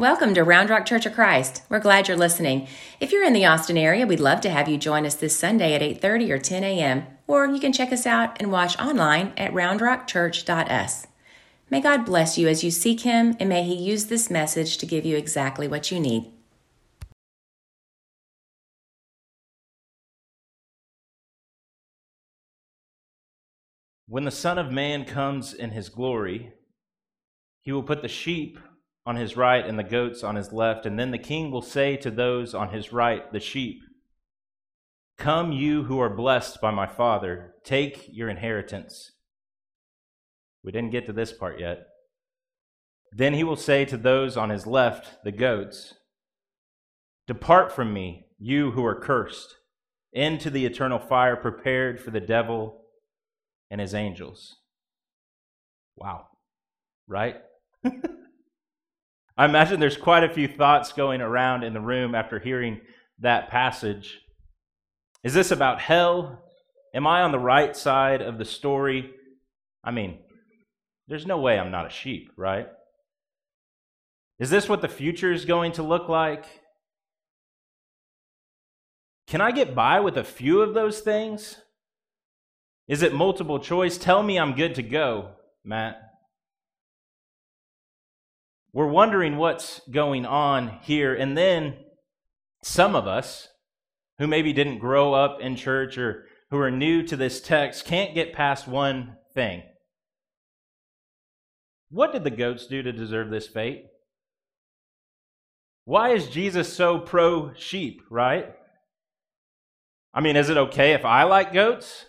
Welcome to Round Rock Church of Christ. We're glad you're listening. If you're in the Austin area, we'd love to have you join us this Sunday at 8:30 or 10 a.m. Or you can check us out and watch online at roundrockchurch.us. May God bless you as you seek Him, and may He use this message to give you exactly what you need. When the Son of Man comes in his glory, he will put the sheep on his right and the goats on his left, and then the king will say to those on his right, the sheep, Come, you who are blessed by my Father, take your inheritance. We didn't get to this part yet. Then he will say to those on his left, the goats, Depart from me, you who are cursed, into the eternal fire prepared for the devil and his angels. Wow. Right? I imagine there's quite a few thoughts going around in the room after hearing that passage. Is this about hell? Am I on the right side of the story? I mean, there's no way I'm not a sheep, right? Is this what the future is going to look like? Can I get by with a few of those things? Is it multiple choice? Tell me I'm good to go, Matt. We're wondering what's going on here. And then some of us who maybe didn't grow up in church or who are new to this text can't get past one thing. What did the goats do to deserve this fate? Why is Jesus so pro sheep, right? I mean, is it okay if I like goats?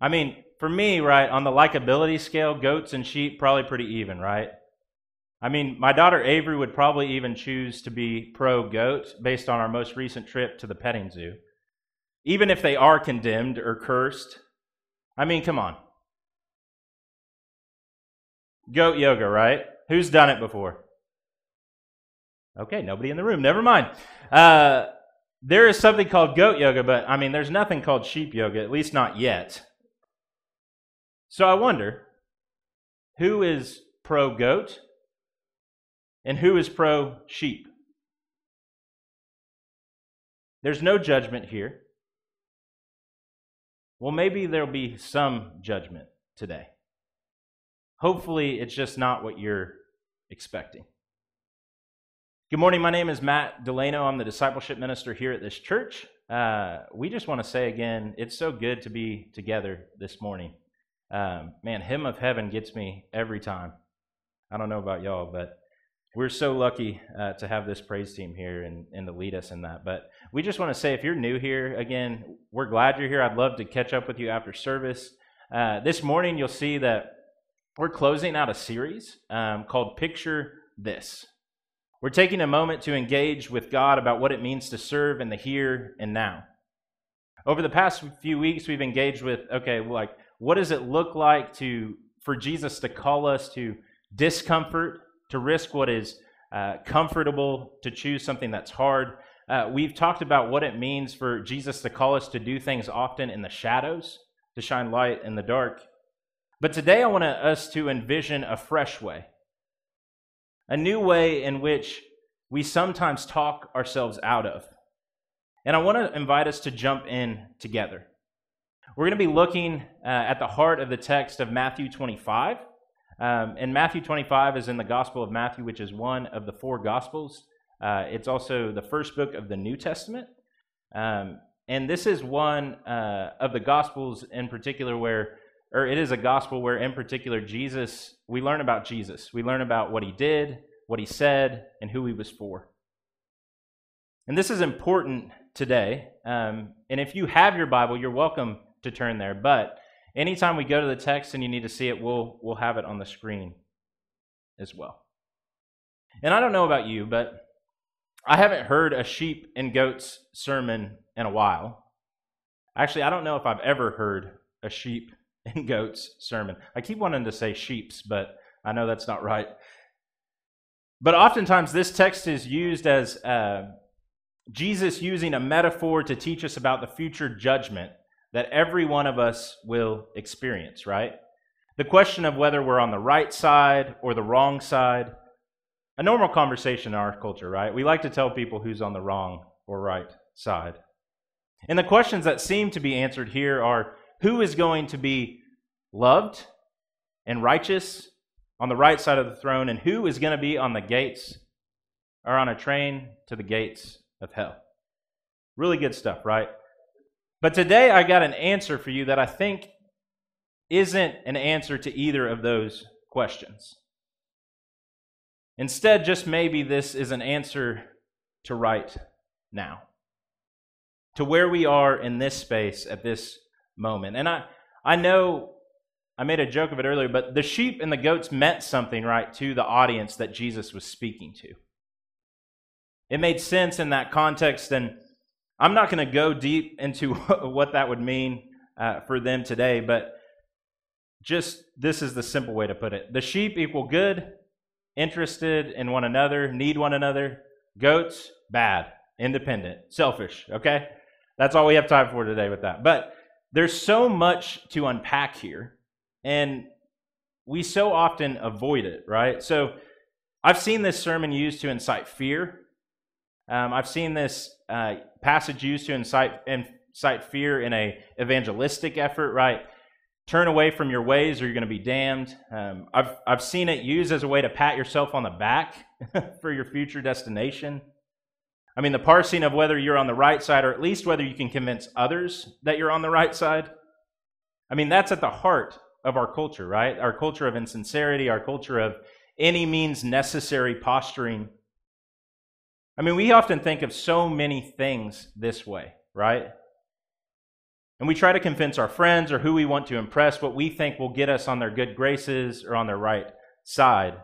I mean, for me, right, on the likability scale, goats and sheep probably pretty even, right? I mean, my daughter Avery would probably even choose to be pro goat based on our most recent trip to the petting zoo. Even if they are condemned or cursed. I mean, come on. Goat yoga, right? Who's done it before? Okay, nobody in the room. Never mind. Uh, there is something called goat yoga, but I mean, there's nothing called sheep yoga, at least not yet. So I wonder who is pro goat and who is pro sheep? There's no judgment here. Well, maybe there'll be some judgment today. Hopefully, it's just not what you're expecting. Good morning. My name is Matt Delano. I'm the discipleship minister here at this church. Uh, we just want to say again, it's so good to be together this morning. Um, man, Hymn of Heaven gets me every time. I don't know about y'all, but we're so lucky uh, to have this praise team here and, and to lead us in that. But we just want to say if you're new here, again, we're glad you're here. I'd love to catch up with you after service. Uh, this morning, you'll see that we're closing out a series um, called Picture This. We're taking a moment to engage with God about what it means to serve in the here and now. Over the past few weeks, we've engaged with okay, like what does it look like to for Jesus to call us to discomfort, to risk what is uh, comfortable, to choose something that's hard? Uh, we've talked about what it means for Jesus to call us to do things often in the shadows, to shine light in the dark. But today I want us to envision a fresh way, a new way in which we sometimes talk ourselves out of. And I want to invite us to jump in together. We're going to be looking uh, at the heart of the text of Matthew 25. Um, and Matthew 25 is in the Gospel of Matthew, which is one of the four Gospels. Uh, it's also the first book of the New Testament. Um, and this is one uh, of the Gospels in particular where, or it is a Gospel where, in particular, Jesus, we learn about Jesus. We learn about what he did, what he said, and who he was for. And this is important today. Um, and if you have your Bible, you're welcome to turn there. But anytime we go to the text and you need to see it, we'll, we'll have it on the screen as well. And I don't know about you, but I haven't heard a sheep and goats sermon in a while. Actually, I don't know if I've ever heard a sheep and goats sermon. I keep wanting to say sheeps, but I know that's not right. But oftentimes, this text is used as uh, Jesus using a metaphor to teach us about the future judgment that every one of us will experience, right? The question of whether we're on the right side or the wrong side, a normal conversation in our culture, right? We like to tell people who's on the wrong or right side. And the questions that seem to be answered here are who is going to be loved and righteous on the right side of the throne, and who is going to be on the gates or on a train to the gates of hell? Really good stuff, right? But today I got an answer for you that I think isn't an answer to either of those questions. Instead, just maybe this is an answer to right now, to where we are in this space at this moment. And I, I know I made a joke of it earlier, but the sheep and the goats meant something, right, to the audience that Jesus was speaking to. It made sense in that context, and I'm not going to go deep into what that would mean uh, for them today, but just this is the simple way to put it. The sheep equal good, interested in one another, need one another. Goats, bad, independent, selfish, okay? That's all we have time for today with that. But there's so much to unpack here, and we so often avoid it, right? So I've seen this sermon used to incite fear. Um, I've seen this uh, passage used to incite, incite fear in a evangelistic effort, right? turn away from your ways or you're going to be damned. Um, I've, I've seen it used as a way to pat yourself on the back for your future destination. I mean, the parsing of whether you're on the right side or at least whether you can convince others that you're on the right side. I mean, that's at the heart of our culture, right? Our culture of insincerity, our culture of any means necessary posturing. I mean, we often think of so many things this way, right? And we try to convince our friends or who we want to impress what we think will get us on their good graces or on their right side.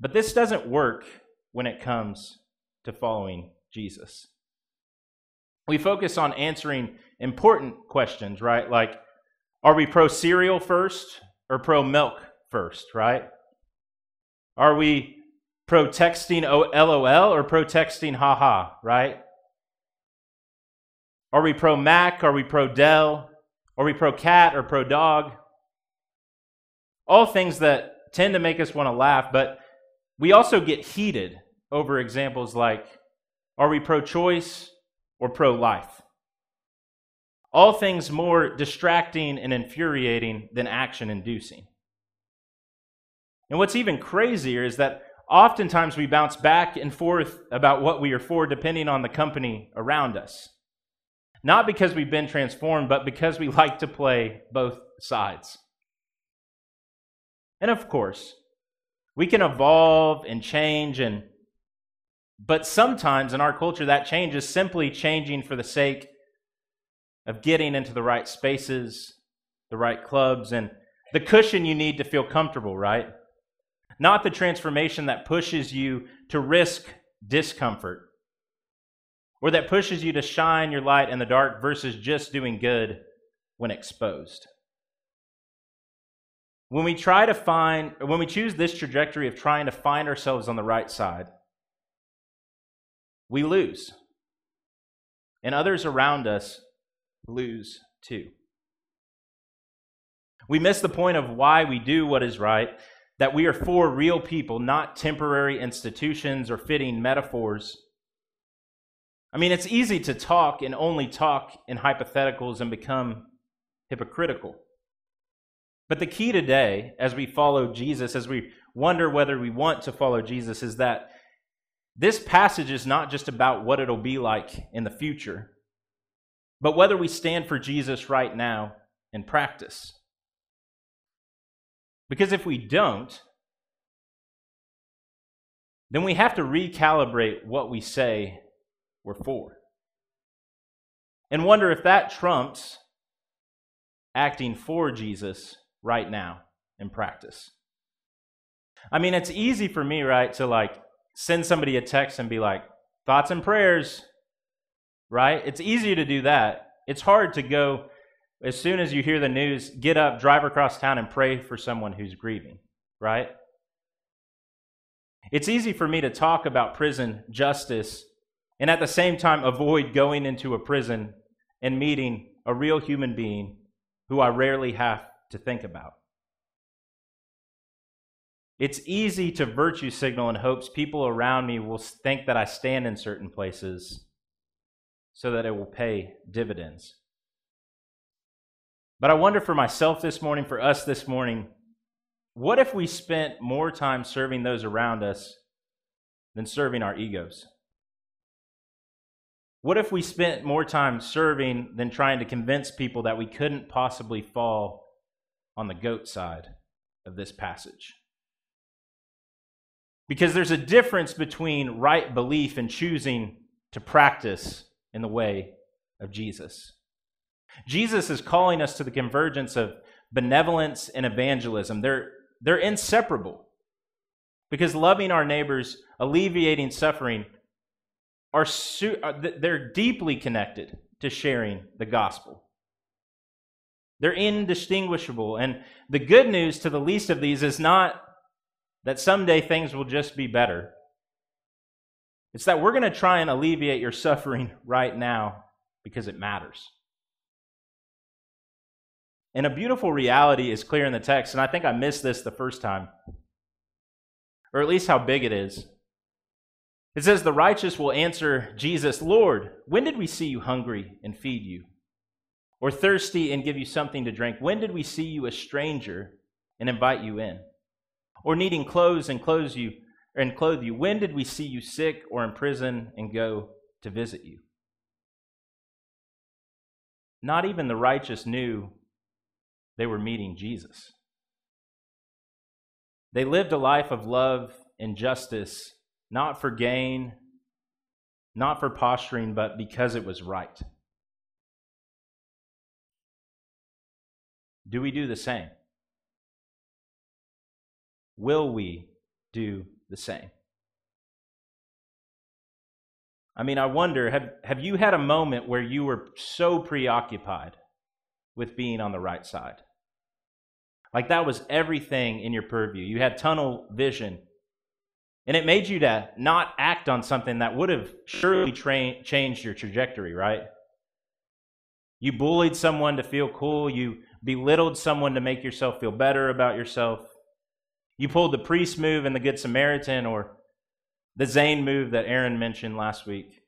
But this doesn't work when it comes to following Jesus. We focus on answering important questions, right? Like, are we pro cereal first or pro milk first, right? Are we pro texting LOL or pro texting haha, right? Are we pro Mac? Are we pro Dell? Are we pro cat or pro dog? All things that tend to make us want to laugh, but we also get heated over examples like are we pro choice or pro life? All things more distracting and infuriating than action inducing. And what's even crazier is that oftentimes we bounce back and forth about what we are for depending on the company around us. Not because we've been transformed, but because we like to play both sides. And of course, we can evolve and change and but sometimes in our culture that change is simply changing for the sake of getting into the right spaces, the right clubs and the cushion you need to feel comfortable, right? Not the transformation that pushes you to risk discomfort or that pushes you to shine your light in the dark versus just doing good when exposed. When we try to find, when we choose this trajectory of trying to find ourselves on the right side, we lose. And others around us lose too. We miss the point of why we do what is right, that we are for real people, not temporary institutions or fitting metaphors I mean, it's easy to talk and only talk in hypotheticals and become hypocritical. But the key today, as we follow Jesus, as we wonder whether we want to follow Jesus, is that this passage is not just about what it'll be like in the future, but whether we stand for Jesus right now in practice. Because if we don't, then we have to recalibrate what we say we're for. And wonder if that trumps acting for Jesus right now in practice. I mean, it's easy for me, right, to like send somebody a text and be like, thoughts and prayers, right? It's easy to do that. It's hard to go, as soon as you hear the news, get up, drive across town, and pray for someone who's grieving, right? It's easy for me to talk about prison justice and at the same time avoid going into a prison and meeting a real human being who I rarely have to think about. It's easy to virtue signal in hopes people around me will think that I stand in certain places so that it will pay dividends. But I wonder for myself this morning, for us this morning, what if we spent more time serving those around us than serving our egos? What if we spent more time serving than trying to convince people that we couldn't possibly fall on the goat side of this passage? Because there's a difference between right belief and choosing to practice in the way of Jesus. Jesus is calling us to the convergence of benevolence and evangelism. They're, they're inseparable because loving our neighbors, alleviating suffering, are su- uh, they're deeply connected to sharing the gospel. They're indistinguishable. And the good news to the least of these is not that someday things will just be better. It's that we're going to try and alleviate your suffering right now because it matters. And a beautiful reality is clear in the text, and I think I missed this the first time, or at least how big it is. It says, The righteous will answer Jesus, Lord, when did we see you hungry and feed you? Or thirsty and give you something to drink? When did we see you a stranger and invite you in? Or needing clothes and clothe you and clothe you? When did we see you sick or in prison and go to visit you? Not even the righteous knew they were meeting Jesus. They lived a life of love and justice not for gain, not for posturing, but because it was right. Do we do the same? Will we do the same? I mean, I wonder have, have you had a moment where you were so preoccupied with being on the right side? Like that was everything in your purview. You had tunnel vision and it made you to not act on something that would have surely tra- changed your trajectory, right? You bullied someone to feel cool. You belittled someone to make yourself feel better about yourself. You pulled the priest move and the Good Samaritan or the Zane move that Aaron mentioned last week.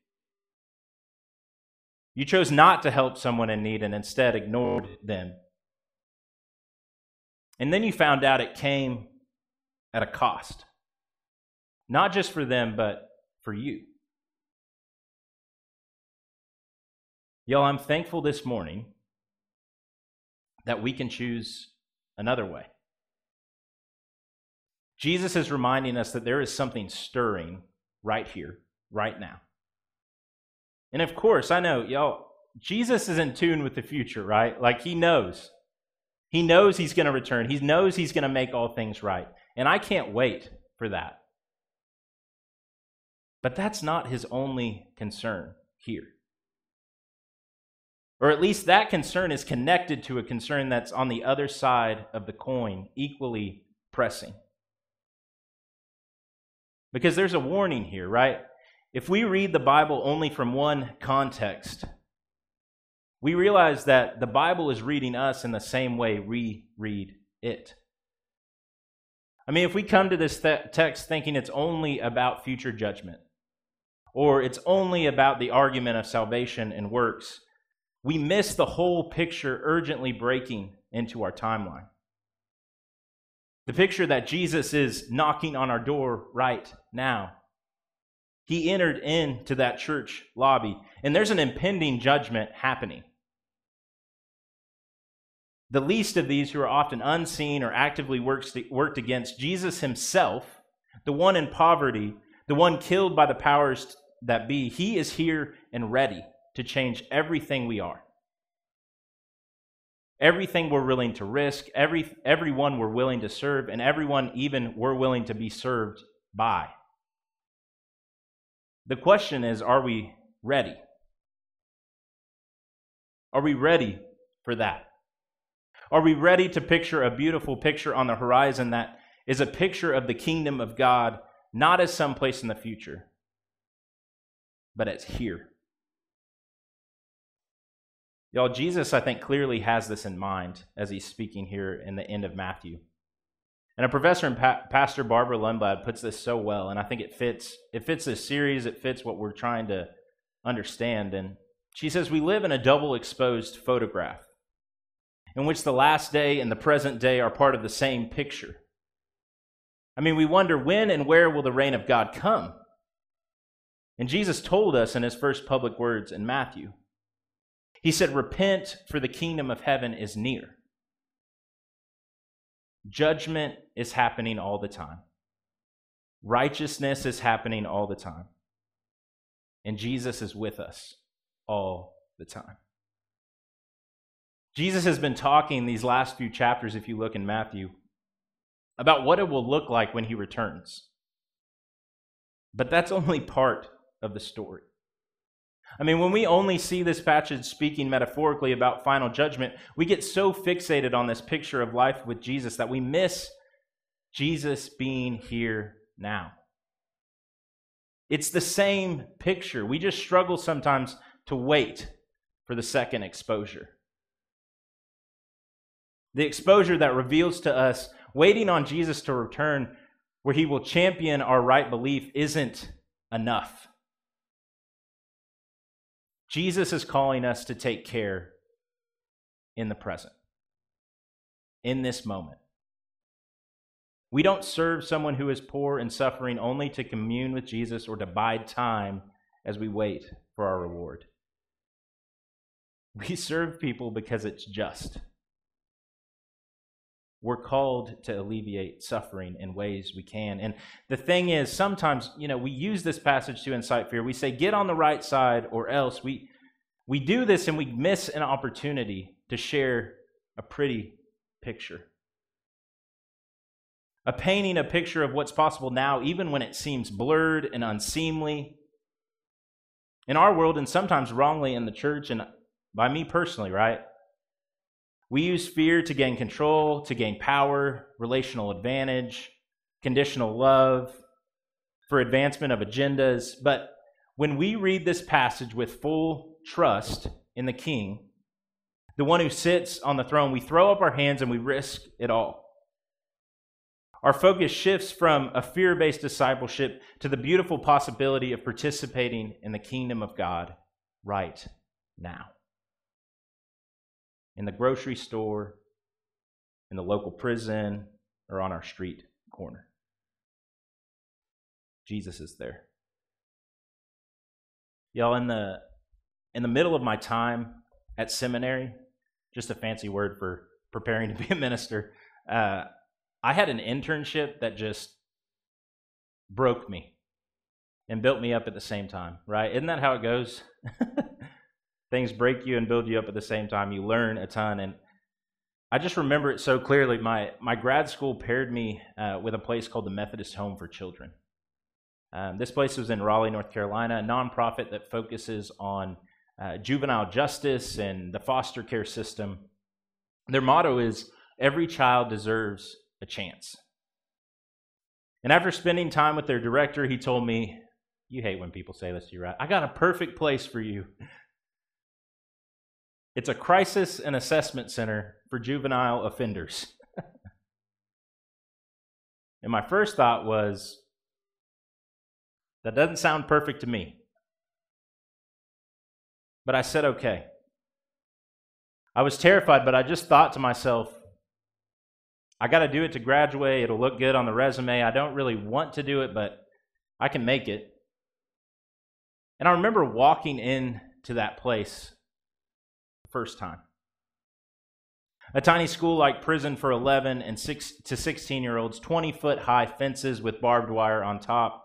You chose not to help someone in need and instead ignored them. And then you found out it came at a cost. Not just for them, but for you. Y'all, I'm thankful this morning that we can choose another way. Jesus is reminding us that there is something stirring right here, right now. And of course, I know, y'all, Jesus is in tune with the future, right? Like he knows. He knows he's going to return. He knows he's going to make all things right. And I can't wait for that. But that's not his only concern here. Or at least that concern is connected to a concern that's on the other side of the coin, equally pressing. Because there's a warning here, right? If we read the Bible only from one context, we realize that the Bible is reading us in the same way we read it. I mean, if we come to this th- text thinking it's only about future judgment, or it's only about the argument of salvation and works, we miss the whole picture urgently breaking into our timeline. The picture that Jesus is knocking on our door right now. He entered into that church lobby, and there's an impending judgment happening. The least of these who are often unseen or actively worked against, Jesus himself, the one in poverty, the one killed by the powers that be, He is here and ready to change everything we are. Everything we're willing to risk, every, everyone we're willing to serve, and everyone even we're willing to be served by. The question is are we ready? Are we ready for that? Are we ready to picture a beautiful picture on the horizon that is a picture of the kingdom of God, not as some place in the future, but it's here. Y'all, Jesus, I think, clearly has this in mind as he's speaking here in the end of Matthew. And a professor and pa- pastor Barbara Lundblad puts this so well, and I think it fits. It fits this series. It fits what we're trying to understand. And she says we live in a double exposed photograph, in which the last day and the present day are part of the same picture. I mean, we wonder when and where will the reign of God come? And Jesus told us in his first public words in Matthew. He said, Repent, for the kingdom of heaven is near. Judgment is happening all the time, righteousness is happening all the time. And Jesus is with us all the time. Jesus has been talking these last few chapters, if you look in Matthew, about what it will look like when he returns. But that's only part of the story. I mean, when we only see this passage speaking metaphorically about final judgment, we get so fixated on this picture of life with Jesus that we miss Jesus being here now. It's the same picture. We just struggle sometimes to wait for the second exposure. The exposure that reveals to us waiting on Jesus to return, where he will champion our right belief, isn't enough. Jesus is calling us to take care in the present, in this moment. We don't serve someone who is poor and suffering only to commune with Jesus or to bide time as we wait for our reward. We serve people because it's just. We're called to alleviate suffering in ways we can. And the thing is, sometimes, you know, we use this passage to incite fear. We say, get on the right side, or else. We, we do this and we miss an opportunity to share a pretty picture. A painting a picture of what's possible now, even when it seems blurred and unseemly. In our world, and sometimes wrongly in the church, and by me personally, right? We use fear to gain control, to gain power, relational advantage, conditional love, for advancement of agendas. But when we read this passage with full trust in the King, the one who sits on the throne, we throw up our hands and we risk it all. Our focus shifts from a fear based discipleship to the beautiful possibility of participating in the kingdom of God right now in the grocery store, in the local prison, or on our street corner. Jesus is there. Y'all, in the in the middle of my time at seminary, just a fancy word for preparing to be a minister, uh, I had an internship that just broke me and built me up at the same time, right? Isn't that how it goes? things break you and build you up at the same time. You learn a ton. And I just remember it so clearly. My, my grad school paired me uh, with a place called the Methodist Home for Children. Um, this place was in Raleigh, North Carolina, a nonprofit that focuses on uh, juvenile justice and the foster care system. Their motto is every child deserves a chance. And after spending time with their director, he told me, You hate when people say this to you, right? I got a perfect place for you. It's a crisis and assessment center for juvenile offenders. and my first thought was, that doesn't sound perfect to me. But I said, okay. I was terrified, but I just thought to myself, I got to do it to graduate. It'll look good on the resume. I don't really want to do it, but I can make it. And I remember walking into that place first time. A tiny school like prison for 11 and 6 to 16 year olds, 20 foot high fences with barbed wire on top.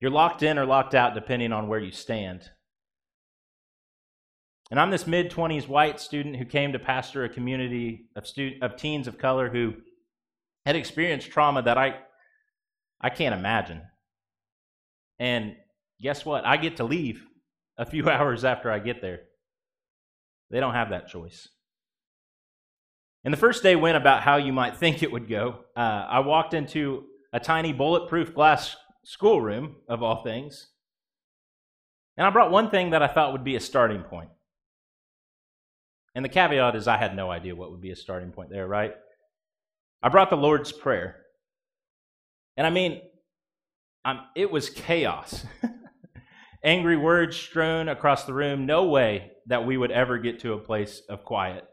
You're locked in or locked out depending on where you stand. And I'm this mid 20s white student who came to pastor a community of, stu- of teens of color who had experienced trauma that I, I can't imagine. And guess what? I get to leave a few hours after I get there. They don't have that choice. And the first day went about how you might think it would go. Uh, I walked into a tiny bulletproof glass schoolroom, of all things, and I brought one thing that I thought would be a starting point. And the caveat is I had no idea what would be a starting point there, right? I brought the Lord's Prayer. And I mean, I'm, it was chaos. Angry words strewn across the room. No way that we would ever get to a place of quiet.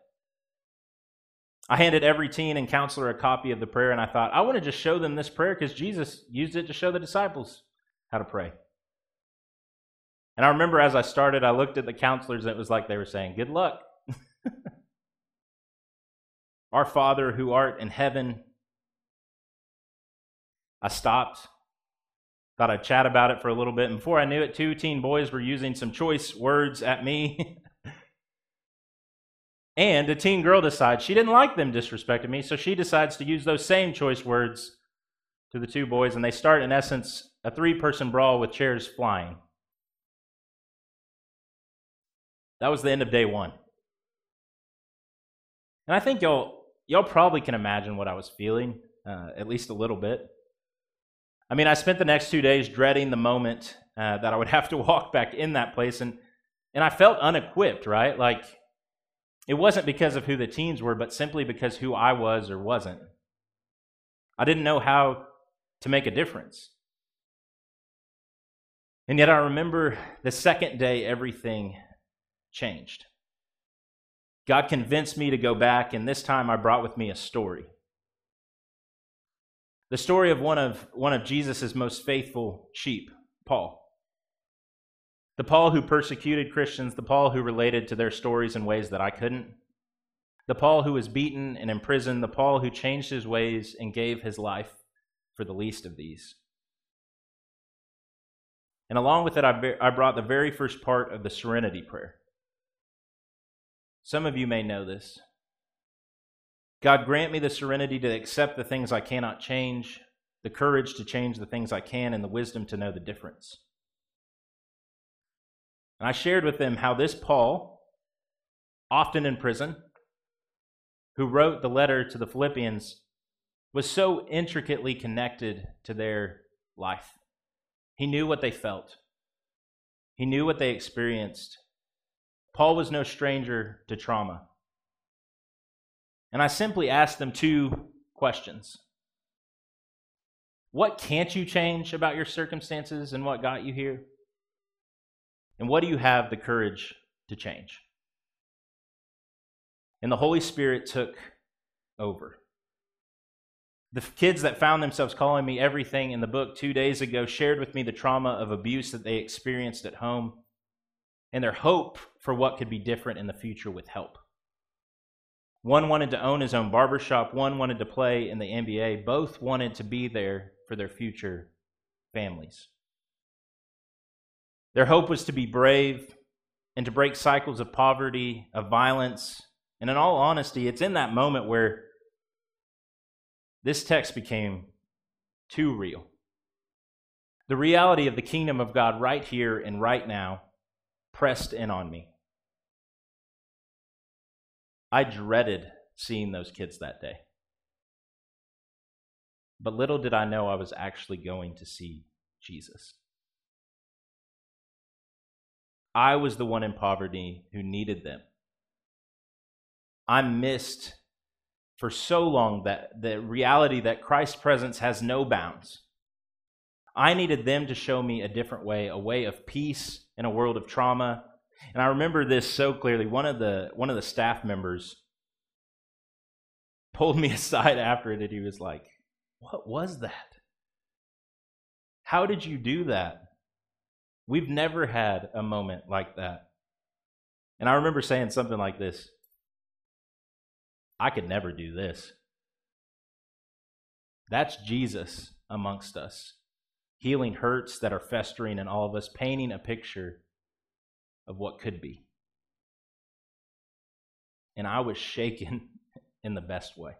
I handed every teen and counselor a copy of the prayer, and I thought, I want to just show them this prayer because Jesus used it to show the disciples how to pray. And I remember as I started, I looked at the counselors, and it was like they were saying, Good luck. Our Father who art in heaven. I stopped, thought I'd chat about it for a little bit. And before I knew it, two teen boys were using some choice words at me. and a teen girl decides she didn't like them disrespecting me, so she decides to use those same choice words to the two boys, and they start, in essence, a three person brawl with chairs flying. That was the end of day one. And I think y'all, y'all probably can imagine what I was feeling, uh, at least a little bit. I mean, I spent the next two days dreading the moment uh, that I would have to walk back in that place, and and I felt unequipped, right? Like it wasn't because of who the teens were, but simply because who I was or wasn't. I didn't know how to make a difference. And yet I remember the second day everything changed. God convinced me to go back, and this time I brought with me a story. The story of one of, one of Jesus' most faithful sheep, Paul. The Paul who persecuted Christians, the Paul who related to their stories in ways that I couldn't. The Paul who was beaten and imprisoned, the Paul who changed his ways and gave his life for the least of these. And along with it, I brought the very first part of the serenity prayer. Some of you may know this. God, grant me the serenity to accept the things I cannot change, the courage to change the things I can, and the wisdom to know the difference. And I shared with them how this Paul, often in prison, who wrote the letter to the Philippians, was so intricately connected to their life. He knew what they felt, he knew what they experienced. Paul was no stranger to trauma. And I simply asked them two questions What can't you change about your circumstances and what got you here? And what do you have the courage to change? And the Holy Spirit took over. The kids that found themselves calling me everything in the book two days ago shared with me the trauma of abuse that they experienced at home and their hope for what could be different in the future with help. One wanted to own his own barbershop, one wanted to play in the NBA. Both wanted to be there for their future families. Their hope was to be brave and to break cycles of poverty, of violence. And in all honesty, it's in that moment where this text became too real. The reality of the kingdom of God right here and right now pressed in on me. I dreaded seeing those kids that day. But little did I know I was actually going to see Jesus. I was the one in poverty who needed them. I missed for so long that the reality that Christ's presence has no bounds. I needed them to show me a different way, a way of peace in a world of trauma, and I remember this so clearly. One of the one of the staff members pulled me aside after it and he was like, "What was that? How did you do that? We've never had a moment like that." And I remember saying something like this, I could never do this. That's Jesus amongst us, healing hurts that are festering in all of us, painting a picture of what could be. And I was shaken in the best way.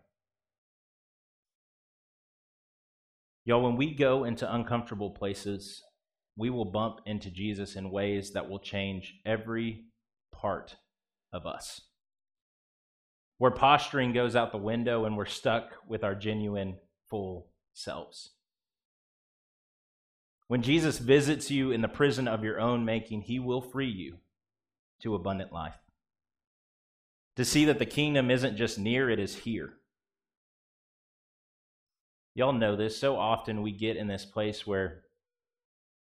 Y'all, when we go into uncomfortable places, we will bump into Jesus in ways that will change every part of us. Where posturing goes out the window and we're stuck with our genuine, full selves. When Jesus visits you in the prison of your own making, he will free you to abundant life. To see that the kingdom isn't just near, it is here. Y'all know this. So often we get in this place where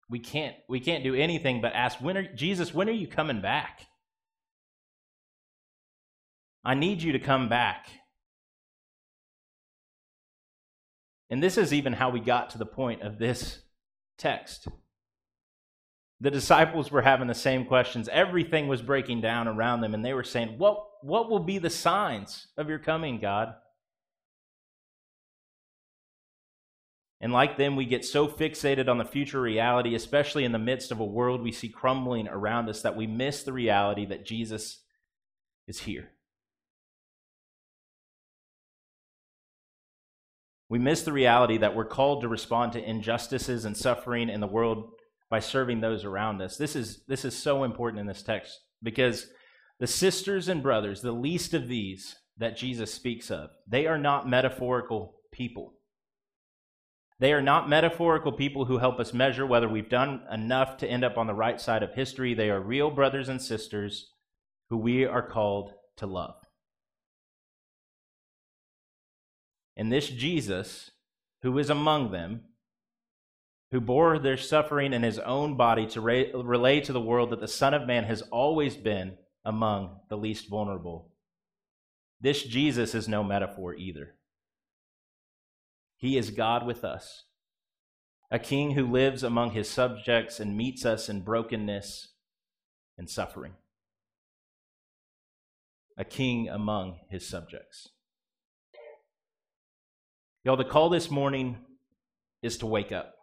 we can't we can't do anything but ask when are Jesus, when are you coming back? I need you to come back. And this is even how we got to the point of this text. The disciples were having the same questions. Everything was breaking down around them, and they were saying, What, what will be the signs of your coming, God? And like them, we get so fixated on the future reality, especially in the midst of a world we see crumbling around us, that we miss the reality that Jesus is here. We miss the reality that we're called to respond to injustices and suffering in the world by serving those around us. This is, this is so important in this text because the sisters and brothers, the least of these that Jesus speaks of, they are not metaphorical people. They are not metaphorical people who help us measure whether we've done enough to end up on the right side of history. They are real brothers and sisters who we are called to love. And this Jesus, who is among them, who bore their suffering in his own body to re- relay to the world that the Son of Man has always been among the least vulnerable. This Jesus is no metaphor either. He is God with us, a king who lives among his subjects and meets us in brokenness and suffering, a king among his subjects. Y'all, the call this morning is to wake up.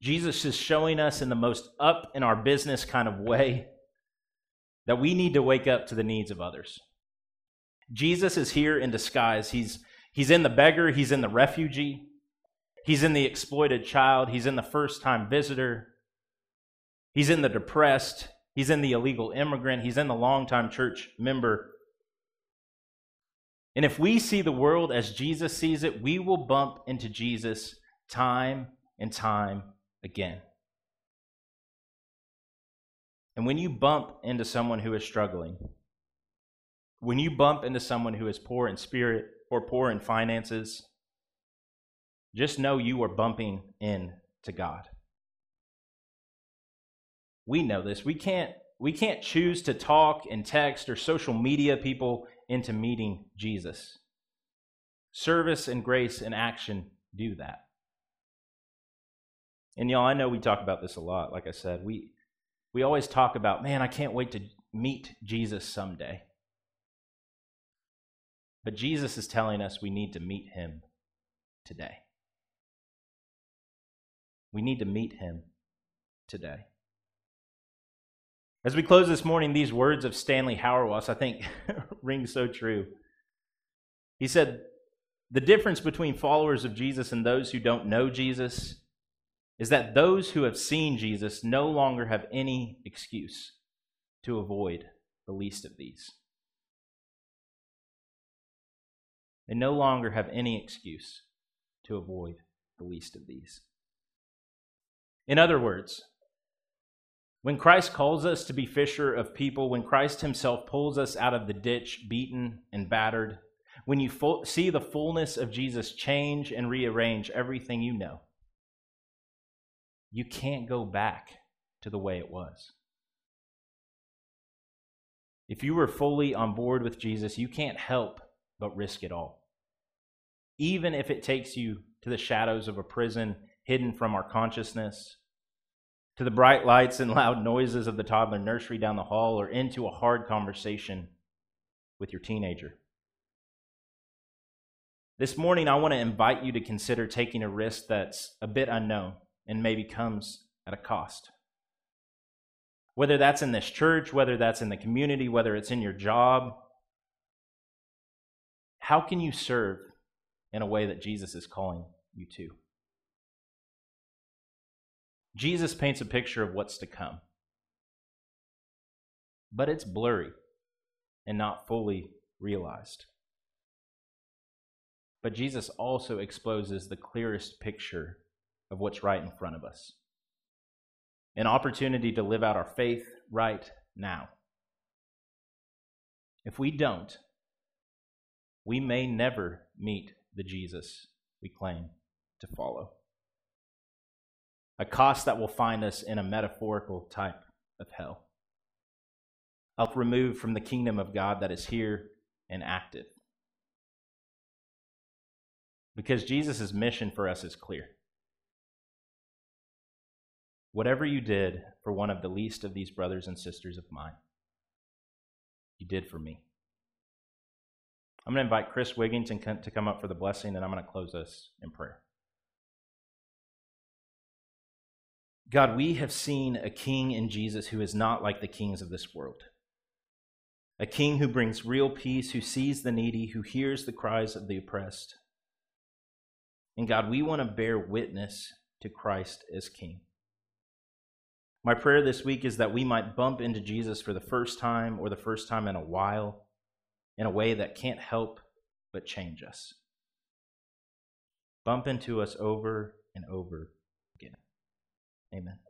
Jesus is showing us in the most up in our business kind of way that we need to wake up to the needs of others. Jesus is here in disguise. He's He's in the beggar, he's in the refugee, he's in the exploited child, he's in the first time visitor, he's in the depressed, he's in the illegal immigrant, he's in the long-time church member. And if we see the world as Jesus sees it, we will bump into Jesus time and time again. And when you bump into someone who is struggling, when you bump into someone who is poor in spirit, or poor in finances, just know you are bumping into God. We know this. We can't we can't choose to talk and text or social media people into meeting Jesus. Service and grace and action do that. And y'all, I know we talk about this a lot. Like I said, we we always talk about, man, I can't wait to meet Jesus someday. But Jesus is telling us we need to meet him today. We need to meet him today. As we close this morning, these words of Stanley Hauerwas, I think, ring so true. He said, The difference between followers of Jesus and those who don't know Jesus is that those who have seen Jesus no longer have any excuse to avoid the least of these. They no longer have any excuse to avoid the least of these. In other words, when Christ calls us to be fisher of people, when Christ himself pulls us out of the ditch, beaten and battered, when you fo- see the fullness of Jesus change and rearrange everything you know, you can't go back to the way it was. If you were fully on board with Jesus, you can't help but risk it all even if it takes you to the shadows of a prison hidden from our consciousness, to the bright lights and loud noises of the toddler nursery down the hall, or into a hard conversation with your teenager. This morning, I want to invite you to consider taking a risk that's a bit unknown and maybe comes at a cost. Whether that's in this church, whether that's in the community, whether it's in your job, how can you serve in a way that Jesus is calling you to. Jesus paints a picture of what's to come, but it's blurry and not fully realized. But Jesus also exposes the clearest picture of what's right in front of us an opportunity to live out our faith right now. If we don't, we may never meet the Jesus we claim to follow. A cost that will find us in a metaphorical type of hell. Up removed from the kingdom of God that is here and active. Because Jesus' mission for us is clear. Whatever you did for one of the least of these brothers and sisters of mine, you did for me. I'm going to invite Chris Wigington to come up for the blessing, and I'm going to close us in prayer. God, we have seen a king in Jesus who is not like the kings of this world. A king who brings real peace, who sees the needy, who hears the cries of the oppressed. And God, we want to bear witness to Christ as king. My prayer this week is that we might bump into Jesus for the first time or the first time in a while in a way that can't help but change us. Bump into us over and over. Amen.